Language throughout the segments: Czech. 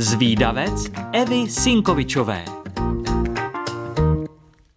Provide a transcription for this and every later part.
Zvídavec Evy Sinkovičové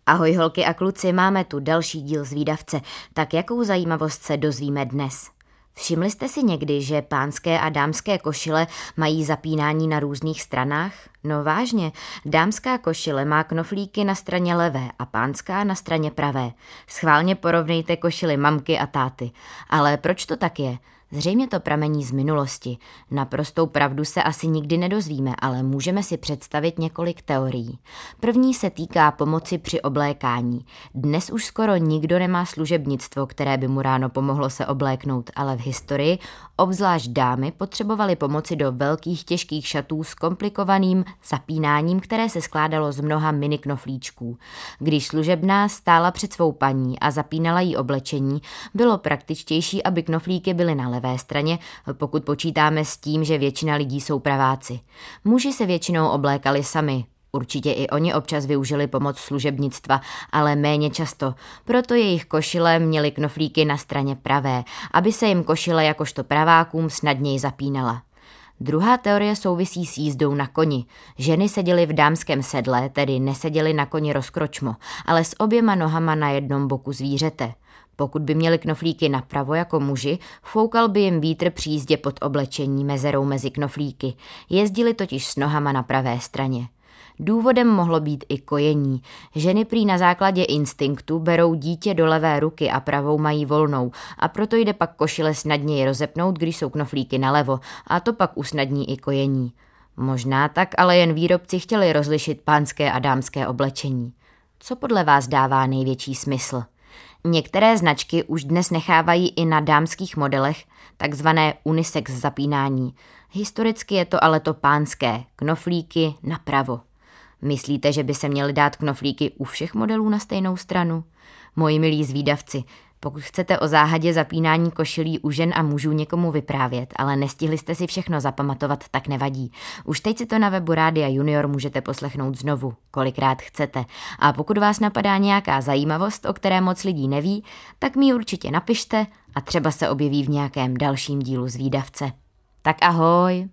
Ahoj holky a kluci, máme tu další díl Zvídavce. Tak jakou zajímavost se dozvíme dnes? Všimli jste si někdy, že pánské a dámské košile mají zapínání na různých stranách? No vážně, dámská košile má knoflíky na straně levé a pánská na straně pravé. Schválně porovnejte košily mamky a táty. Ale proč to tak je? Zřejmě to pramení z minulosti. Naprostou pravdu se asi nikdy nedozvíme, ale můžeme si představit několik teorií. První se týká pomoci při oblékání. Dnes už skoro nikdo nemá služebnictvo, které by mu ráno pomohlo se obléknout, ale v historii obzvlášť dámy potřebovaly pomoci do velkých těžkých šatů s komplikovaným zapínáním, které se skládalo z mnoha mini knoflíčků. Když služebná stála před svou paní a zapínala jí oblečení, bylo praktičtější, aby knoflíky byly na levé straně, pokud počítáme s tím, že většina lidí jsou praváci. Muži se většinou oblékali sami, Určitě i oni občas využili pomoc služebnictva, ale méně často. Proto jejich košile měly knoflíky na straně pravé, aby se jim košile jakožto pravákům snadněji zapínala. Druhá teorie souvisí s jízdou na koni. Ženy seděly v dámském sedle, tedy neseděly na koni rozkročmo, ale s oběma nohama na jednom boku zvířete. Pokud by měli knoflíky napravo jako muži, foukal by jim vítr při jízdě pod oblečení mezerou mezi knoflíky. Jezdili totiž s nohama na pravé straně. Důvodem mohlo být i kojení. Ženy prý na základě instinktu berou dítě do levé ruky a pravou mají volnou a proto jde pak košile snadněji rozepnout, když jsou knoflíky nalevo a to pak usnadní i kojení. Možná tak, ale jen výrobci chtěli rozlišit pánské a dámské oblečení. Co podle vás dává největší smysl? Některé značky už dnes nechávají i na dámských modelech takzvané unisex zapínání. Historicky je to ale to pánské, knoflíky napravo. Myslíte, že by se měly dát knoflíky u všech modelů na stejnou stranu? Moji milí zvídavci, pokud chcete o záhadě zapínání košilí u žen a mužů někomu vyprávět, ale nestihli jste si všechno zapamatovat, tak nevadí. Už teď si to na webu Rádia Junior můžete poslechnout znovu, kolikrát chcete. A pokud vás napadá nějaká zajímavost, o které moc lidí neví, tak mi určitě napište a třeba se objeví v nějakém dalším dílu zvídavce. Tak ahoj!